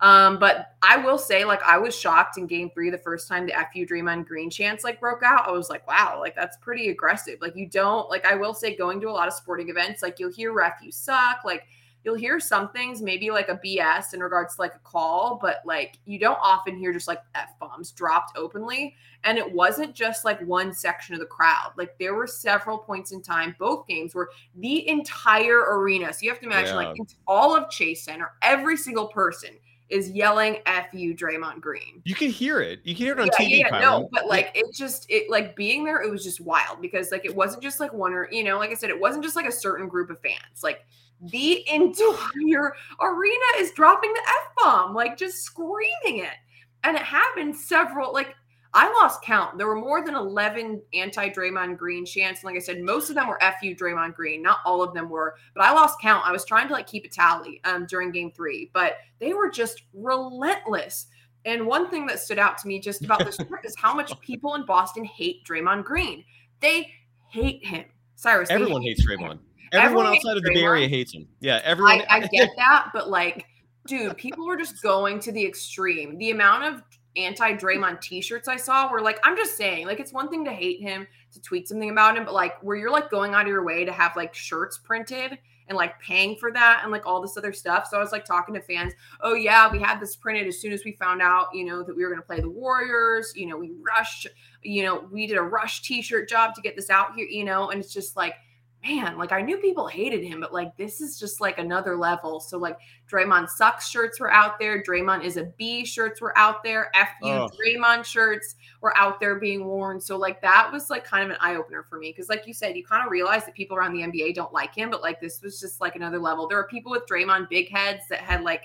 Um, but I will say, like, I was shocked in game three the first time the FU Draymond Green chance like broke out. I was like, wow, like that's pretty aggressive. Like, you don't, like, I will say, going to a lot of sporting events, like, you'll hear ref, you suck. Like, you'll hear some things, maybe like a BS in regards to like a call, but like you don't often hear just like F bombs dropped openly. And it wasn't just like one section of the crowd. Like there were several points in time, both games where the entire arena. So you have to imagine yeah. like it's all of Chase Center, every single person is yelling "F you, Draymond Green." You can hear it. You can hear it on yeah, TV. Yeah, no, but like it just it like being there, it was just wild because like it wasn't just like one or you know, like I said, it wasn't just like a certain group of fans. Like the entire arena is dropping the F bomb, like just screaming it. And it happened several, like I lost count. There were more than 11 anti Draymond Green chants. And like I said, most of them were FU Draymond Green. Not all of them were, but I lost count. I was trying to like keep a tally um, during game three, but they were just relentless. And one thing that stood out to me just about this trip is how much people in Boston hate Draymond Green. They hate him. Cyrus. Everyone hates Draymond. Everyone, outside of the Bay Area hates him. Yeah, everyone. I, I get that, but like, dude, people were just going to the extreme. The amount of anti Draymond t-shirts I saw were like, I'm just saying, like, it's one thing to hate him, to tweet something about him, but like, where you're like going out of your way to have like shirts printed and like paying for that and like all this other stuff. So I was like talking to fans, oh yeah, we had this printed as soon as we found out, you know, that we were going to play the Warriors. You know, we rushed, you know, we did a rush t-shirt job to get this out here, you know, and it's just like man, like I knew people hated him, but like this is just like another level. So like Draymond sucks shirts were out there, Draymond is a B shirts were out there, F you oh. Draymond shirts were out there being worn. So like that was like kind of an eye opener for me because like you said, you kind of realize that people around the NBA don't like him, but like this was just like another level. There are people with Draymond big heads that had like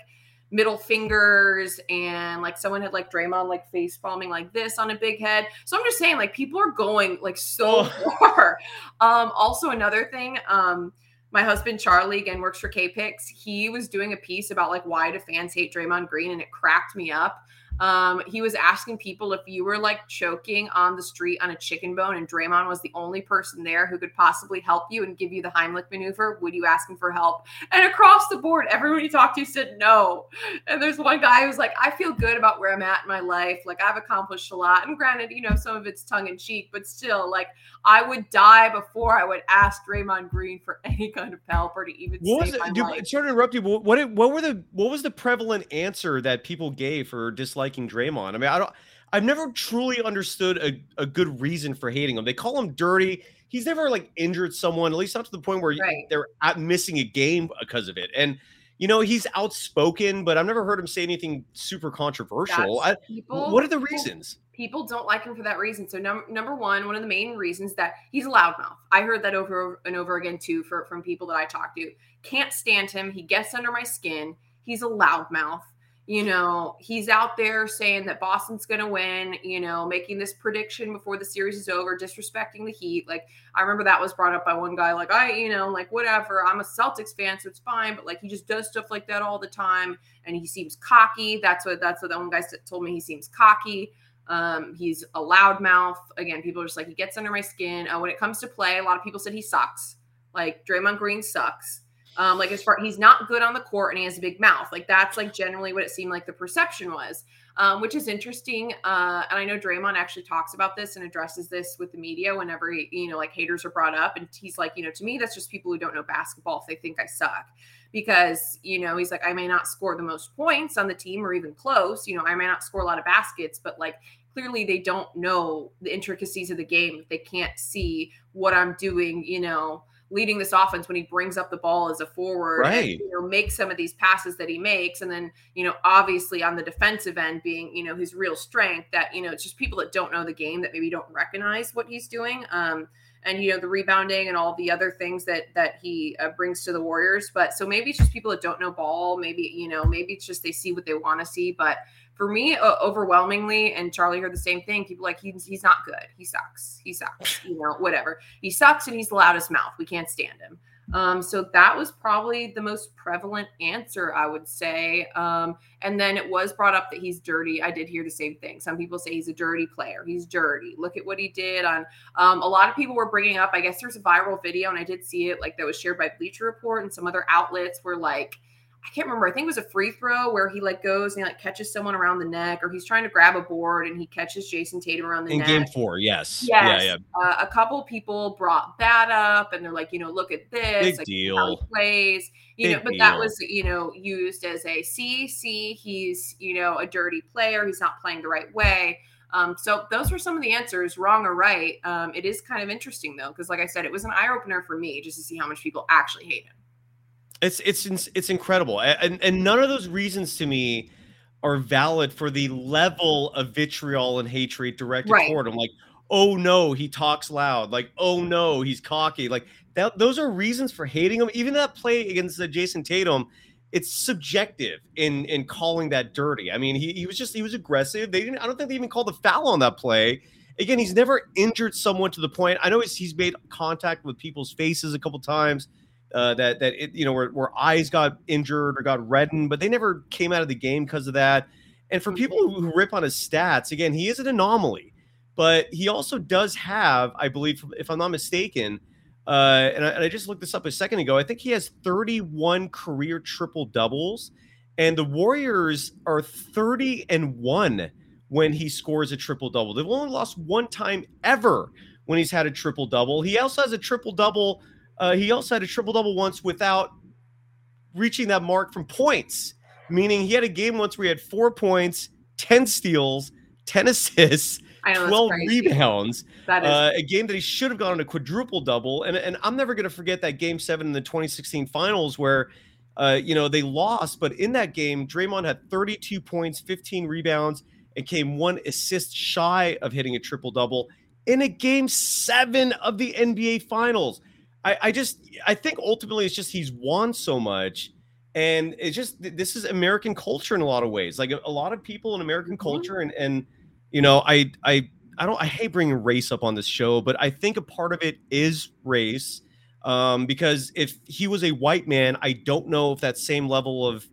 middle fingers and like someone had like Draymond like face palming like this on a big head. So I'm just saying like people are going like so far. Um also another thing um my husband Charlie again works for KPIX. He was doing a piece about like why do fans hate Draymond Green and it cracked me up um, he was asking people if you were like choking on the street on a chicken bone and Draymond was the only person there who could possibly help you and give you the Heimlich maneuver, would you ask him for help? And across the board, everyone he talked to said no. And there's one guy who's like, I feel good about where I'm at in my life. Like I've accomplished a lot. And granted, you know, some of it's tongue in cheek, but still, like I would die before I would ask Draymond Green for any kind of help or to even what save was it, my life. Sorry to interrupt you. But what what were the what was the prevalent answer that people gave for disliking? Liking Draymond. I mean, I don't. I've never truly understood a, a good reason for hating him. They call him dirty. He's never like injured someone, at least not to the point where right. they're missing a game because of it. And you know, he's outspoken, but I've never heard him say anything super controversial. I, people, what are the reasons? People don't like him for that reason. So num- number one, one of the main reasons that he's a loudmouth. I heard that over and over again too for from people that I talk to. Can't stand him. He gets under my skin. He's a loudmouth you know, he's out there saying that Boston's going to win, you know, making this prediction before the series is over, disrespecting the Heat. Like, I remember that was brought up by one guy, like, I, you know, like, whatever, I'm a Celtics fan, so it's fine. But like, he just does stuff like that all the time. And he seems cocky. That's what, that's what the one guy told me. He seems cocky. Um, he's a loudmouth. Again, people are just like, he gets under my skin. Uh, when it comes to play, a lot of people said he sucks. Like, Draymond Green sucks. Um, like as far he's not good on the court and he has a big mouth. Like that's like generally what it seemed like the perception was, um, which is interesting. Uh, and I know Draymond actually talks about this and addresses this with the media whenever he, you know, like haters are brought up. And he's like, you know, to me, that's just people who don't know basketball if they think I suck. Because, you know, he's like, I may not score the most points on the team or even close. You know, I may not score a lot of baskets, but like clearly they don't know the intricacies of the game. They can't see what I'm doing, you know, leading this offense when he brings up the ball as a forward right. and you know make some of these passes that he makes. And then you know obviously on the defensive end being you know his real strength that you know it's just people that don't know the game that maybe don't recognize what he's doing. Um and you know the rebounding and all the other things that that he uh, brings to the warriors. But so maybe it's just people that don't know ball. Maybe you know maybe it's just they see what they want to see. But for me, uh, overwhelmingly, and Charlie heard the same thing. People like he's he's not good. He sucks. He sucks. You know, whatever. He sucks, and he's the loudest mouth. We can't stand him. Um, so that was probably the most prevalent answer, I would say. Um, and then it was brought up that he's dirty. I did hear the same thing. Some people say he's a dirty player. He's dirty. Look at what he did on. Um, a lot of people were bringing up. I guess there's a viral video, and I did see it, like that was shared by Bleacher Report and some other outlets, were like I can't remember. I think it was a free throw where he like goes and he like catches someone around the neck, or he's trying to grab a board and he catches Jayson Tatum around the in neck. game four. Yes. Yes. Yeah. yeah. Uh, a couple people brought that up, and they're like, you know, look at this. Big like, deal. Plays. You Big know, but deal. that was you know used as a see, see, he's you know a dirty player. He's not playing the right way. Um, so those were some of the answers, wrong or right. Um, it is kind of interesting though, because like I said, it was an eye opener for me just to see how much people actually hate him. It's it's it's incredible, and and none of those reasons to me are valid for the level of vitriol and hatred directed right. toward him. Like, oh no, he talks loud. Like, oh no, he's cocky. Like that. Those are reasons for hating him. Even that play against uh, the Jayson Tatum, it's subjective in in calling that dirty. I mean, he, he was just he was aggressive. They didn't. I don't think they even called the foul on that play. Again, he's never injured someone to the point. I know he's, he's made contact with people's faces a couple times uh, that that it, you know where, where eyes got injured or got reddened, but they never came out of the game because of that. And for people who, rip on his stats, again, he is an anomaly, but he also does have, I believe, if I'm not mistaken, uh, and, I, and I just looked this up a second ago. I think he has 31 career triple doubles, and the Warriors are 30 and one when he scores a triple double. They've only lost one time ever when he's had a triple double. He also has a triple double uh, he also had a triple double once without reaching that mark from points, meaning he had a game once where he had four points, 10 steals, 10 assists, know, 12 rebounds. That is uh, a game that he should have gone on a quadruple double. And, and I'm never going to forget that game seven in the 2016 finals where, uh, you know, they lost. But in that game, Draymond had 32 points, 15 rebounds, and came one assist shy of hitting a triple double in a game seven of the NBA finals. I, I just, I think ultimately it's just he's won so much and it's just this is american culture in a lot of ways. Like a, a lot of people in american mm-hmm. culture and and you know i i i don't i hate bringing race up on this show but i think a part of it is race um because if he was a white man i don't know if that same level of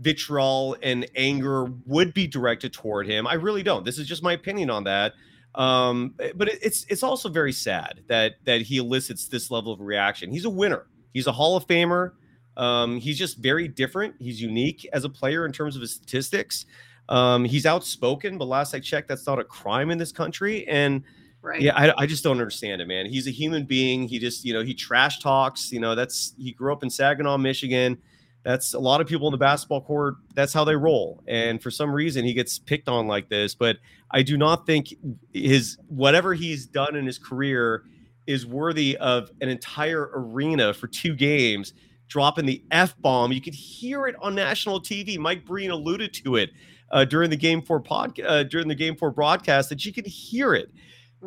vitriol and anger would be directed toward him. I really don't. This is just my opinion on that um but it, it's it's also very sad that that he elicits this level of reaction he's a winner he's a hall of famer um, he's just very different. He's unique as a player in terms of his statistics. Um, he's outspoken, but last I checked, that's not a crime in this country. And right. yeah, I, I, just don't understand it, man. He's a human being. He just, you know, he trash talks. You know, that's he grew up in Saginaw, Michigan. That's a lot of people in the basketball court. That's how they roll. And for some reason, he gets picked on like this. But I do not think his whatever he's done in his career is worthy of an entire arena for two games dropping the F bomb. You could hear it on national TV. Mike Breen alluded to it uh, during the game four pod, uh, during the game four broadcast that you could hear it.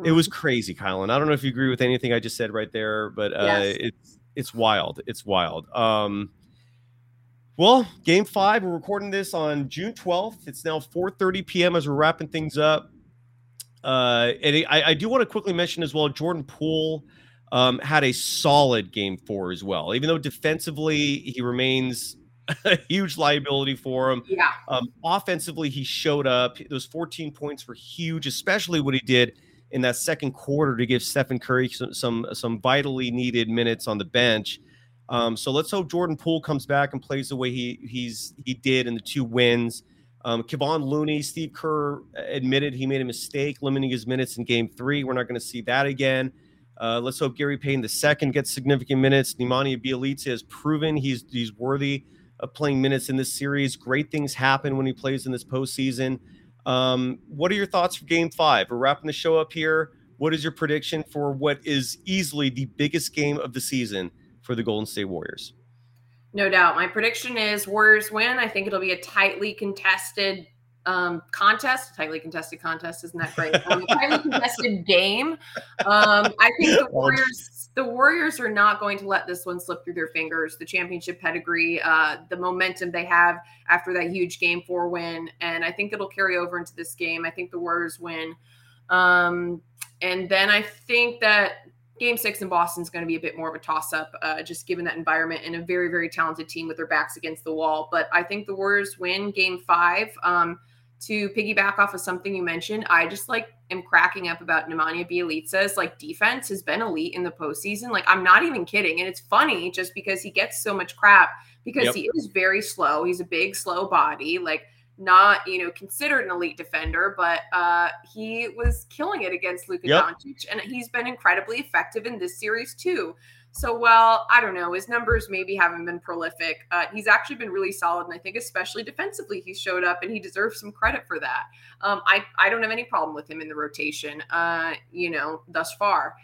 It was mm-hmm. crazy, Kylen. I don't know if you agree with anything I just said right there, but uh, yes. it's it's wild. It's wild. Um, well, game five, we're recording this on June 12th. It's now 4:30 p.m. as we're wrapping things up. Uh, and I, I do want to quickly mention as well, Jordan Poole um, had a solid game four as well. Even though defensively he remains a huge liability for him. Yeah. Um, offensively, he showed up. Those 14 points were huge, especially what he did in that second quarter to give Stephen Curry some some, some vitally needed minutes on the bench. Um, so let's hope Jordan Poole comes back and plays the way he he's he did in the two wins. Um, Kevon Looney, Steve Kerr admitted he made a mistake limiting his minutes in Game Three. We're not going to see that again. Uh, let's hope Gary Payton the second gets significant minutes. Nemanja Bjelica has proven he's he's worthy of playing minutes in this series. Great things happen when he plays in this postseason. Um, what are your thoughts for Game Five? We're wrapping the show up here. What is your prediction for what is easily the biggest game of the season for the Golden State Warriors? No doubt. My prediction is Warriors win. I think it'll be a tightly contested um, contest, tightly contested contest, isn't that great? Um, tightly contested game. Um, I think the Warriors, the Warriors are not going to let this one slip through their fingers. The championship pedigree, uh, the momentum they have after that huge game four win, and I think it'll carry over into this game. I think the Warriors win, um, and then I think that game six in Boston is going to be a bit more of a toss up, uh, just given that environment and a very, very talented team with their backs against the wall. But I think the Warriors win game five. Um, to piggyback off of something you mentioned, I just like am cracking up about Nemanja Bjelica's like defense has been elite in the postseason. Like I'm not even kidding, and it's funny just because he gets so much crap because yep. he is very slow. He's a big, slow body, like not you know considered an elite defender, but uh, he was killing it against Luka yep. Doncic, and he's been incredibly effective in this series too. So, well, I don't know. His numbers maybe haven't been prolific. Uh, he's actually been really solid, and I think especially defensively, he showed up, and he deserves some credit for that. Um, I I don't have any problem with him in the rotation. Uh, you know, thus far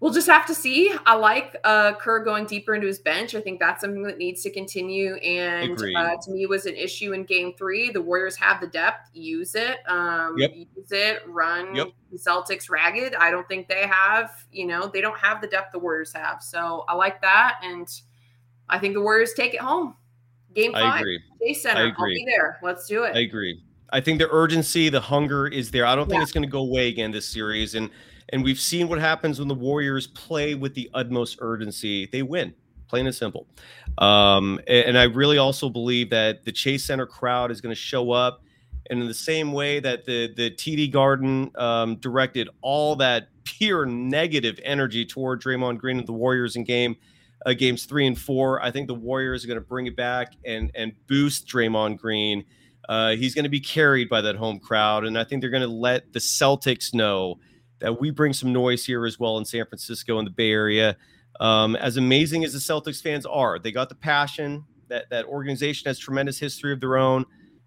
we'll just have to see. I like uh, Kerr going deeper into his bench. I think that's something that needs to continue. And uh, to me, was an issue in Game Three. The Warriors have the depth. Use it. Um, yep. Use it. Run yep. the Celtics ragged. I don't think they have. You know, they don't have the depth the Warriors have. So I like that, and I think the Warriors take it home. Game five. I agree. Chase Center. I agree. I'll be there. Let's do it. I agree. I think the urgency, the hunger is there. I don't think yeah. it's going to go away again this series, and and we've seen what happens when the Warriors play with the utmost urgency. They win, plain and simple. Um, and I really also believe that the Chase Center crowd is going to show up. And in the same way that the, the TD Garden um, directed all that pure negative energy toward Draymond Green and the Warriors in game uh, games three and four, I think the Warriors are going to bring it back and, and boost Draymond Green. Uh, he's going to be carried by that home crowd. And I think they're going to let the Celtics know that we bring some noise here as well in San Francisco and the Bay Area. Um, as amazing as the Celtics fans are, they got the passion. That that organization has tremendous history of their own,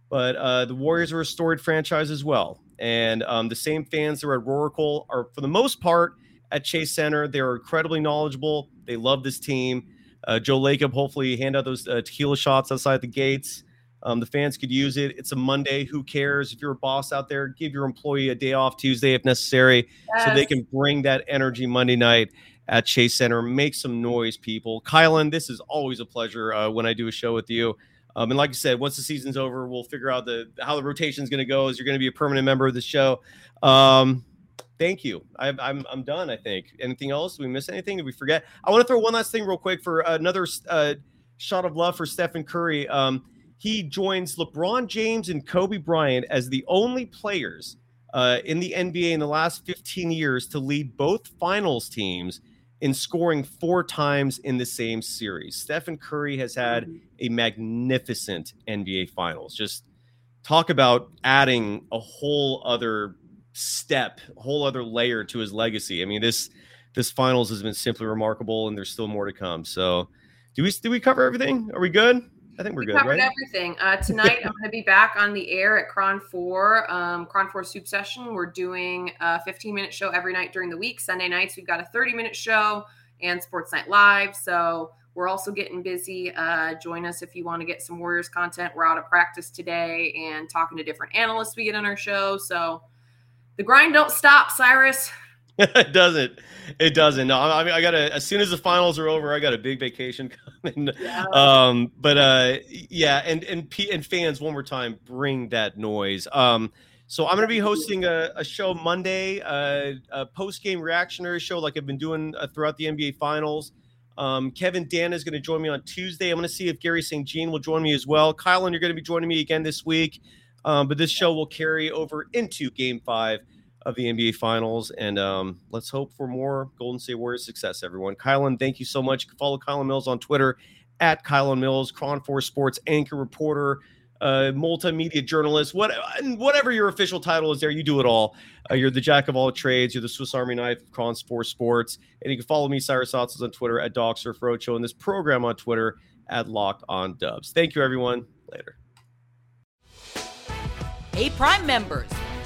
but uh, the Warriors are a storied franchise as well. And um, the same fans that are at Oracle are, for the most part, at Chase Center. They're incredibly knowledgeable. They love this team. Uh, Joe Lacob, hopefully, hand out those uh, tequila shots outside the gates. Um, the fans could use it. It's a Monday. Who cares? If you're a boss out there, give your employee a day off Tuesday if necessary yes. so they can bring that energy Monday night at Chase Center. Make some noise, people. Kylen, this is always a pleasure uh, when I do a show with you. Um, and like I said, once the season's over, we'll figure out the how the rotation is going to go. Is you're going to be a permanent member of the show. Um, thank you. I, am I'm, I'm done. I think. Anything else? Did we miss anything? Did we forget? I want to throw one last thing real quick for another uh, shot of love for Stephen Curry. Um, he joins LeBron James and Kobe Bryant as the only players uh, in the NBA in the last 15 years to lead both finals teams in scoring four times in the same series. Stephen Curry has had a magnificent NBA Finals. Just talk about adding a whole other step, a whole other layer to his legacy. I mean, this this finals has been simply remarkable, and there's still more to come. So, do we do we cover everything? Are we good? I think we're we good. Covered right? everything. Uh, tonight, I'm going to be back on the air at KRON Four, um, KRON Four Soup Session. We're doing a 15 minute show every night during the week. Sunday nights, we've got a 30 minute show and Sports Night Live. So we're also getting busy. Uh, join us if you want to get some Warriors content. We're out of practice today and talking to different analysts we get on our show. So the grind don't stop, Cyrus. it doesn't. It doesn't. No, I mean, I got to, as soon as the finals are over, I got a big vacation coming. Yeah. Um, but uh, yeah, and, and, and fans, one more time, bring that noise. Um, so I'm going to be hosting a, a show Monday, uh, a post game reactionary show like I've been doing uh, throughout the NBA Finals. Um, Kevin Dan is going to join me on Tuesday. I'm going to see if Garry St. Jean will join me as well. Kylen, you're going to be joining me again this week. Um, but this show will carry over into Game Five of the NBA Finals. And um, let's hope for more Golden State Warriors success, everyone. Kylen, thank you so much. Follow Kylen Mills on Twitter at Kylen Mills, KRON 4 Sports anchor reporter, uh, multimedia journalist, what, whatever your official title is there, you do it all. Uh, you're the jack of all trades. You're the Swiss Army knife, KRON 4 Sports. And you can follow me, Cyrus Saatsaz, on Twitter at Dog Surf Roadshow and this program on Twitter at Locked On Dubs. Thank you, everyone. Later. Hey, Prime members